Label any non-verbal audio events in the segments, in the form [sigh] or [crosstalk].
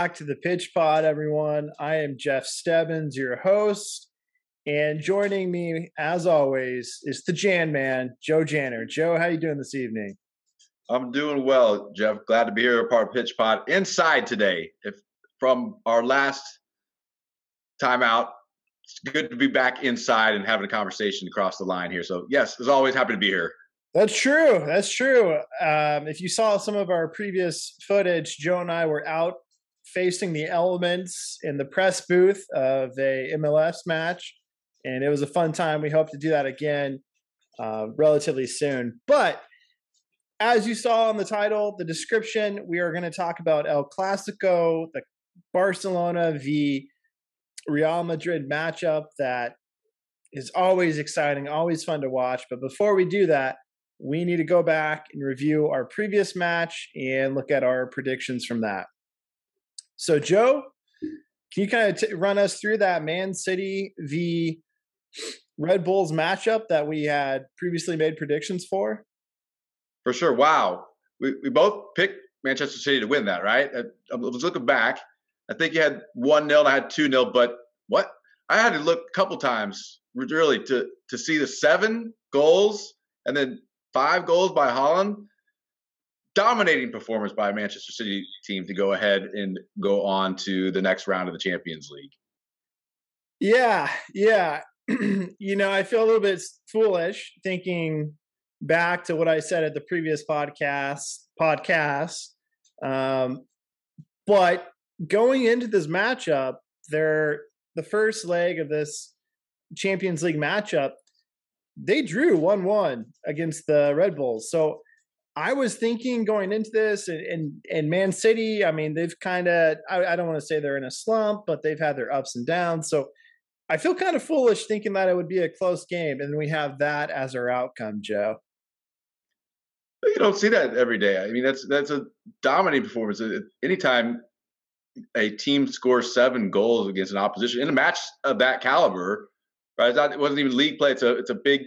back to the pitch pod, everyone. I am Jeff Stebbins, your host. And joining me, as always, is the Jan Man, Joe Janner. Joe, how you doing this evening? I'm doing well, Jeff. Glad to be here, part of Pitch Pod inside today. If from our last time out, it's good to be back inside and having a conversation across the line here. So, yes, as always, happy to be here. That's true. That's true. Um, if you saw some of our previous footage, Joe and I were out facing the elements in the press booth of a MLS match, and it was a fun time. We hope to do that again uh, relatively soon. But as you saw in the title, the description, we are going to talk about El Clasico, the Barcelona v Real Madrid matchup that is always exciting, always fun to watch. But before we do that, we need to go back and review our previous match and look at our predictions from that. So, Joe, can you kind of t- run us through that Man City v Red Bulls matchup that we had previously made predictions for? For sure. Wow. We, we both picked Manchester City to win that, right? I, I was looking back. I think you had 1 0, I had 2 nil, but what? I had to look a couple times really to, to see the seven goals and then five goals by Haaland. dominating performance by a Manchester City team to go ahead and go on to the next round of the Champions League. Yeah, yeah. [clears throat] you know, I feel a little bit foolish thinking back to what I said at the previous podcast podcast. Um, but going into this matchup, they're the first leg of this Champions League matchup, they drew 1 1 against the Red Bulls. So I was thinking going into this, and and, and Man City. I mean, they've kind of. I, I, don't want to say they're in a slump, but they've had their ups and downs. So I feel kind of foolish thinking that it would be a close game, and we have that as our outcome, Joe. You don't see that every day. I mean, that's that's a dominating performance. Anytime a team scores seven goals against an opposition in a match of that caliber, right? Not, it wasn't even league play. It's a it's a big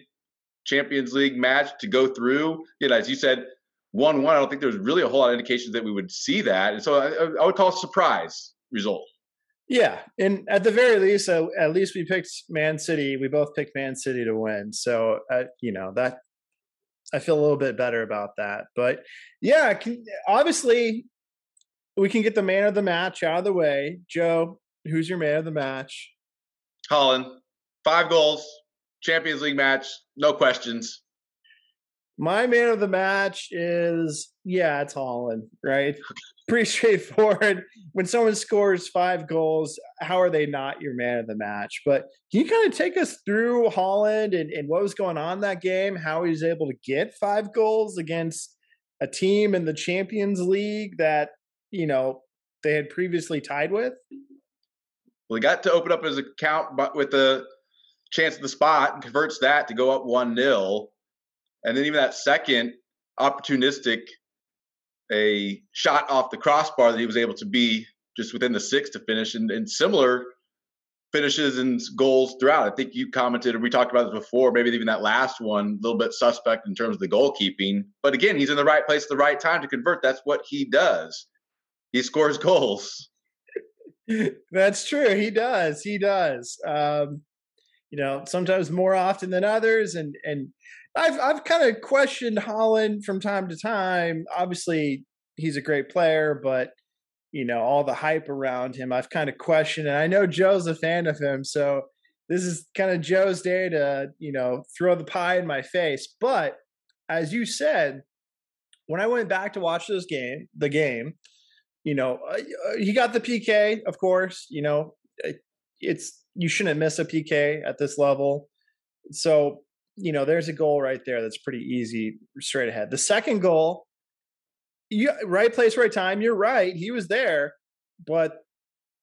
Champions League match to go through. You know, as you said, one one. I don't think there was really a whole lot of indications that we would see that, and so I, I would call it a surprise result. Yeah, and at the very least, uh, at least we picked Man City. We both picked Man City to win, so uh, you know that I feel a little bit better about that. But yeah, can, obviously we can get the man of the match out of the way. Joe, who's your man of the match? Haaland, five goals, Champions League match, no questions. My man of the match is yeah, it's Haaland, right? Pretty [laughs] straightforward. When someone scores five goals, how are they not your man of the match? But can you kind of take us through Haaland and, and what was going on that game? How he was able to get five goals against a team in the Champions League that you know they had previously tied with? Well, he got to open up his account, but with the chance of the spot and converts that to go up 1 0. And then even that second opportunistic, a shot off the crossbar that he was able to be just within the six to finish and, and similar finishes and goals throughout. I think you commented, and we talked about this before, maybe even that last one, a little bit suspect in terms of the goalkeeping. But again, he's in the right place at the right time to convert. That's what he does. He scores goals. That's true. He does. He does. Um, you know, sometimes more often than others. And and I've I've kind of questioned Haaland from time to time. Obviously, he's a great player, but you know, all the hype around him, I've kind of questioned. And I know Joe's a fan of him, so this is kind of Joe's day to you know throw the pie in my face. But as you said, when I went back to watch this game, the game, you know, uh, he got the PK, of course. You know, it's you shouldn't miss a PK at this level. So, you know, there's a goal right there that's pretty easy straight ahead. The second goal, you right place, right time. You're right. He was there, but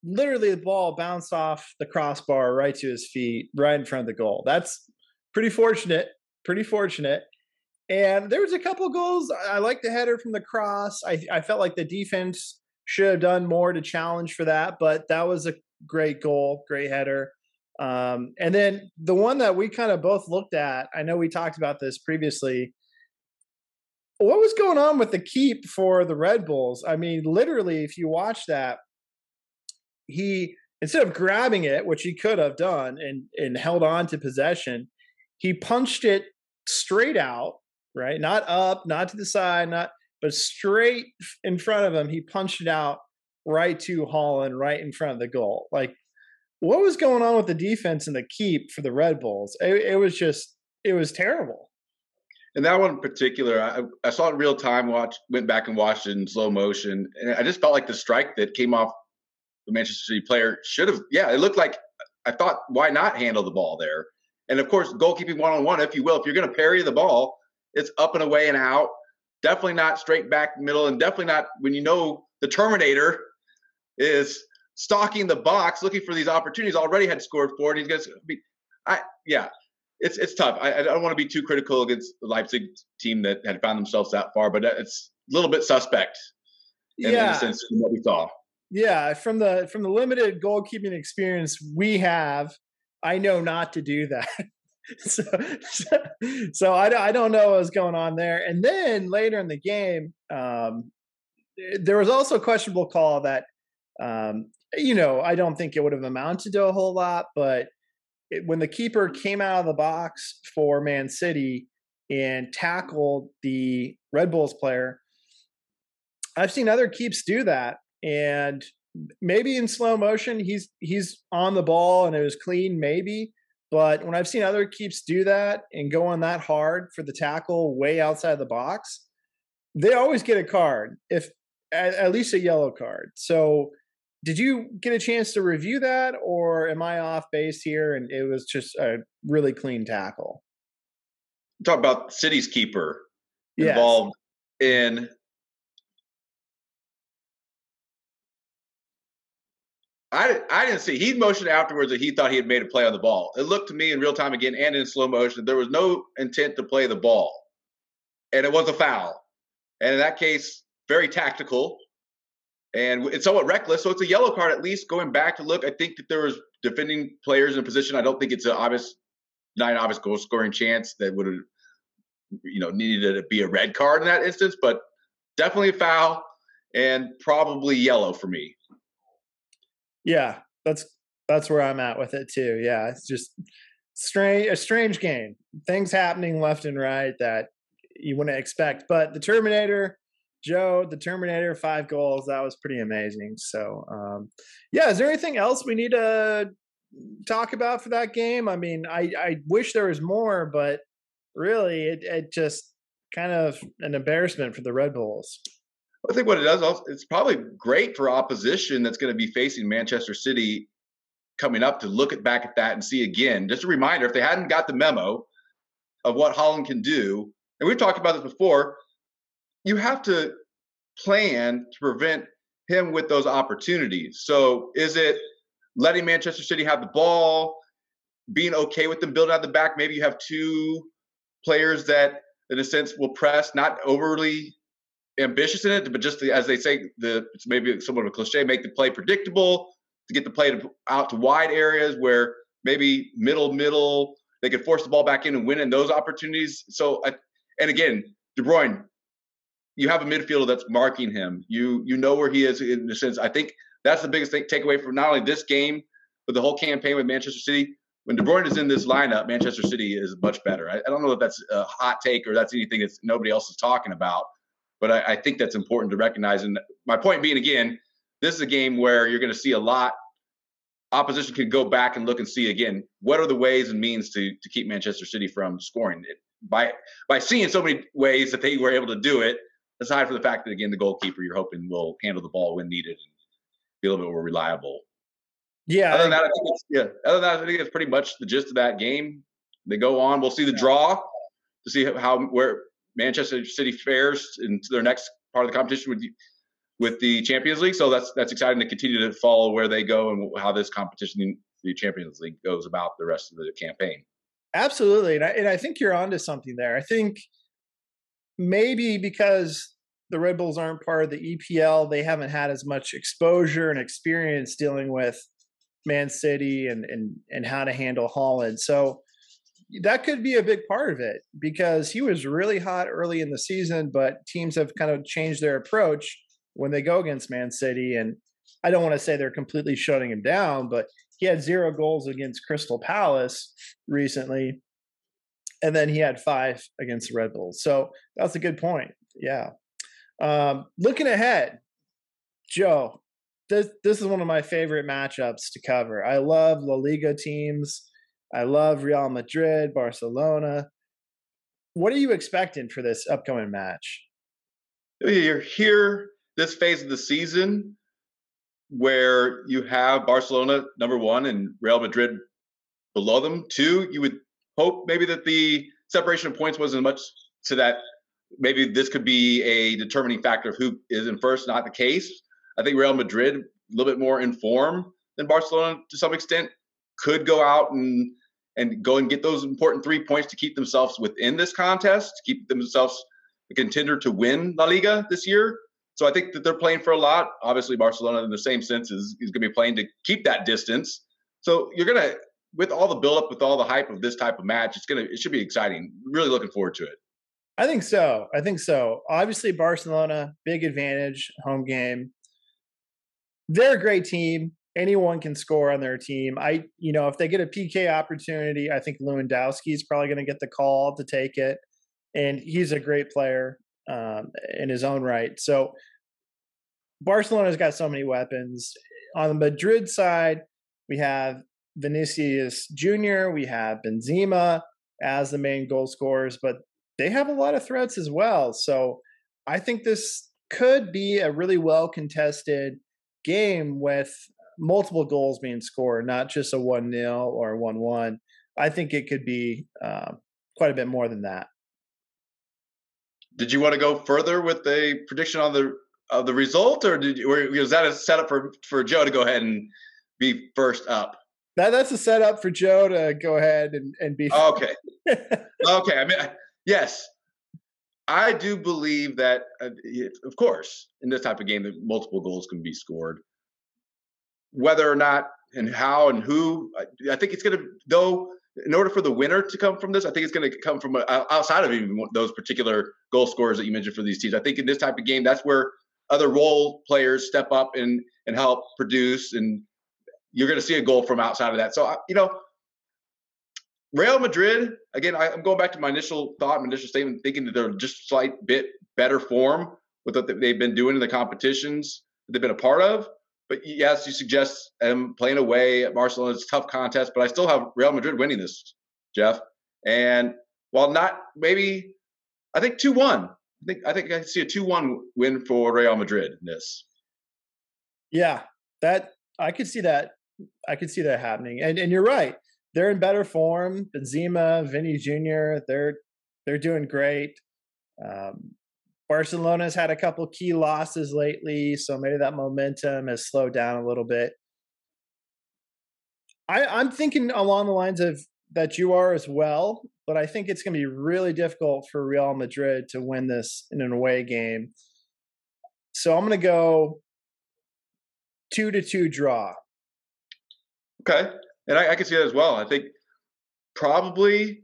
literally the ball bounced off the crossbar right to his feet, right in front of the goal. That's pretty fortunate. Pretty fortunate. And there was a couple goals. I like the header from the cross. I, I felt like the defense should have done more to challenge for that, but that was a great goal, great header. Um, and then the one that we kind of both looked at, I know we talked about this previously. What was going on with the keep for the Red Bulls? I mean, literally, if you watch that, he instead of grabbing it, which he could have done and and held on to possession, he punched it straight out, right? Not up, not to the side, not but straight in front of him. He punched it out right to Haaland, right in front of the goal. Like, what was going on with the defense and the keep for the Red Bulls? It, it was just, it was terrible. And that one in particular, I, I saw it real time. Watch, went back and watched it in slow motion, and I just felt like the strike that came off the Manchester City player should have. Yeah, it looked like I thought, why not handle the ball there? And of course, goalkeeping one on one, if you will, if you're going to parry the ball, it's up and away and out. Definitely not straight back middle, and definitely not when you know the Terminator is stalking the box, looking for these opportunities. Already had scored four, and he's going to be. I yeah, it's it's tough. I, I don't want to be too critical against the Leipzig team that had found themselves that far, but it's a little bit suspect. In, yeah. in a sense, from what we saw. Yeah, from the from the limited goalkeeping experience we have, I know not to do that. [laughs] [laughs] so, so, I, I don't know what was going on there. And then later in the game, um, there was also a questionable call that, um, you know, I don't think it would have amounted to a whole lot, but it, when the keeper came out of the box for Man City and tackled the Red Bulls player, I've seen other keeps do that, and maybe in slow motion he's he's on the ball and it was clean, maybe. But when I've seen other keeps do that and go on that hard for the tackle way outside the box, they always get a card, if at, at least a yellow card. So, did you get a chance to review that, or am I off base here and it was just a really clean tackle? Talk about City's keeper yes. involved in I, I didn't see. He motioned afterwards that he thought he had made a play on the ball. It looked to me in real time again and in slow motion. There was no intent to play the ball, and it was a foul. And in that case, very tactical, and it's somewhat reckless. So it's a yellow card at least. Going back to look, I think that there was defending players in position. I don't think it's an obvious, not an obvious goal scoring chance that would have, you know, needed to be a red card in that instance. But definitely a foul and probably yellow for me. Yeah, that's that's where I'm at with it too. Yeah, it's just strange a strange game. Things happening left and right that you wouldn't expect. But the Terminator, Joe, the Terminator, five goals. That was pretty amazing. So, um, yeah, is there anything else we need to talk about for that game? I mean, I I wish there was more, but really, it it just kind of an embarrassment for the Red Bulls. I think what it does, it's probably great for opposition that's going to be facing Manchester City coming up to look at back at that and see again. Just a reminder, if they hadn't got the memo of what Haaland can do, and we've talked about this before, you have to plan to prevent him with those opportunities. So is it letting Manchester City have the ball, being okay with them building out the back? Maybe you have two players that, in a sense, will press, not overly ambitious in it, but just as they say, the it's maybe somewhat of a cliche, make the play predictable to get the play to, out to wide areas where maybe middle middle they could force the ball back in and win in those opportunities. So, and again, De Bruyne, you have a midfielder that's marking him. You you know where he is in the sense. I think that's the biggest thing takeaway from not only this game but the whole campaign with Manchester City. When De Bruyne is in this lineup, Manchester City is much better. I, I don't know if that's a hot take or that's anything that nobody else is talking about, but I, I think that's important to recognize. And my point being, again, this is a game where you're going to see a lot. Opposition can go back and look and see again what are the ways and means to to keep Manchester City from scoring it by by seeing so many ways that they were able to do it. Aside from the fact that again the goalkeeper you're hoping will handle the ball when needed and be a little bit more reliable. Yeah. Other than that, I think it's, yeah. Other than that, I think it's pretty much the gist of that game. They go on. We'll see the draw to see how where Manchester City fares into their next part of the competition with with the Champions League. So that's that's exciting to continue to follow where they go and how this competition, the Champions League, goes about the rest of the campaign. Absolutely, and I, and I think you're onto something there. I think maybe because the Red Bulls aren't part of the EPL, they haven't had as much exposure and experience dealing with Man City and and and how to handle Haaland. So that could be a big part of it because he was really hot early in the season, but teams have kind of changed their approach when they go against Man City. And I don't want to say they're completely shutting him down, but he had zero goals against Crystal Palace recently. And then he had five against the Red Bulls. So that's a good point. Yeah. Um, looking ahead, Joe, this this is one of my favorite matchups to cover. I love La Liga teams. I love Real Madrid, Barcelona. What are you expecting for this upcoming match? You're here this phase of the season where you have Barcelona number one and Real Madrid below them. Two, you would hope maybe that the separation of points wasn't much to that. Maybe this could be a determining factor of who is in first. Not the case. I think Real Madrid a little bit more in form than Barcelona to some extent could go out and and go and get those important three points to keep themselves within this contest, to keep themselves a contender to win La Liga this year. So I think that they're playing for a lot. Obviously, Barcelona, in the same sense, is, is going to be playing to keep that distance. So you're going to, with all the buildup, with all the hype of this type of match, it's going to, it should be exciting. Really looking forward to it. I think so. I think so. Obviously, Barcelona, big advantage, home game. They're a great team anyone can score on their team. I, you know, if they get a PK opportunity, I think Lewandowski is probably going to get the call to take it, and he's a great player um, in his own right. So Barcelona's got so many weapons. On the Madrid side, we have Vinicius Jr., we have Benzema as the main goal scorers, but they have a lot of threats as well. So I think this could be a really well contested game with multiple goals being scored, not just a 1 0 or 1 1. I think it could be uh, quite a bit more than that. Did you want to go further with a prediction on the of the result, or did you, or was that a setup for for Joe to go ahead and be first up? That that's a setup for Joe to go ahead and and be okay. okay, I mean, yes, I do believe that, uh, of course, in this type of game, that multiple goals can be scored whether or not and how and who. I think it's going to though. In order for the winner to come from this, I think it's going to come from uh, outside of even those particular goal scorers that you mentioned for these teams. I think in this type of game, that's where other role players step up and and help produce, and you're going to see a goal from outside of that. So you know, Real Madrid again. I, am going back to my initial thought, my initial statement, thinking that they're just slight bit better form with what they've been doing in the competitions that they've been a part of. But yes, you suggest them playing away at Barcelona. It's a tough contest, but I still have Real Madrid winning this, Jeff. And while not maybe, I think two one. I think I think I see a two one win for Real Madrid in this. Yeah, that I could see that. I could see that happening. And and you're right. They're in better form. Benzema, Vinny Jr. They're they're doing great. Um, Barcelona's had a couple key losses lately, so maybe that momentum has slowed down a little bit. I, I'm thinking along the lines of that you are as well, but I think it's going to be really difficult for Real Madrid to win this in an away game. So I'm going to go two to two draw. Okay, and I, I can see that as well. I think probably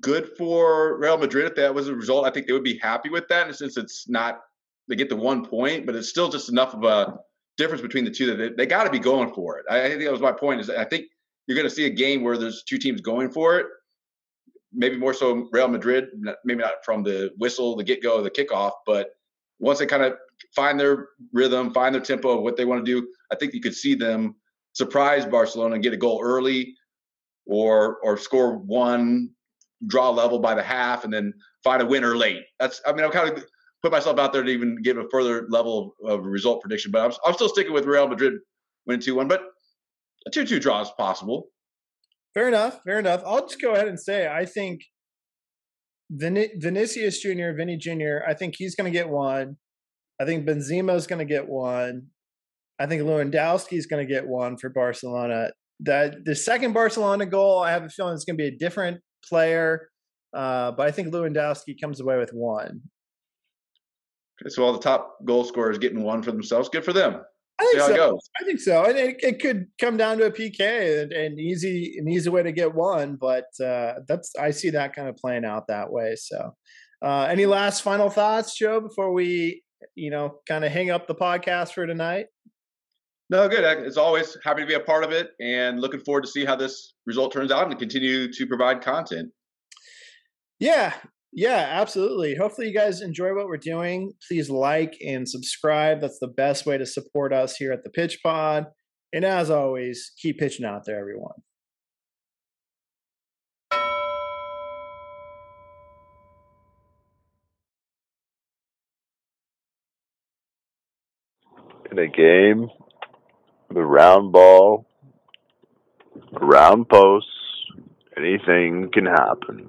good for Real Madrid if that was a result. I think they would be happy with that. And since it's not, they get the one point, but it's still just enough of a difference between the two that they, they got to be going for it. I, I think that was my point. Is I think you're going to see a game where there's two teams going for it. Maybe more so Real Madrid, maybe not from the whistle, the get go, the kickoff, but once they kind of find their rhythm, find their tempo of what they want to do, I think you could see them surprise Barcelona and get a goal early, or or score one draw level by the half and then find a winner late. That's I mean I'm kind of put myself out there to even give a further level of, of result prediction, but I'm, I'm still sticking with Real Madrid winning two one. But a two two draw is possible. Fair enough. Fair enough. I'll just go ahead and say I think Vin- Vinicius Jr., Vinny Jr. I think he's going to get one. I think Benzema is going to get one. I think Lewandowski is going to get one for Barcelona. That the second Barcelona goal, I have a feeling it's going to be a different player, uh, but I think Lewandowski comes away with one. Okay, So all the top goal scorers getting one for themselves. Good for them. I think See so. I think so, and it, it could come down to a PK and, and easy an easy way to get one, but uh, that's I see that kind of playing out that way. So, uh, any last final thoughts, Joe, before we you know kind of hang up the podcast for tonight? No, good. As always, happy to be a part of it, and looking forward to see how this result turns out, and continue to provide content. Yeah, yeah, absolutely. Hopefully, you guys enjoy what we're doing. Please like and subscribe. That's the best way to support us here at the Pitch Pod. And as always, keep pitching out there, everyone. In a game, the round ball, round posts, anything can happen.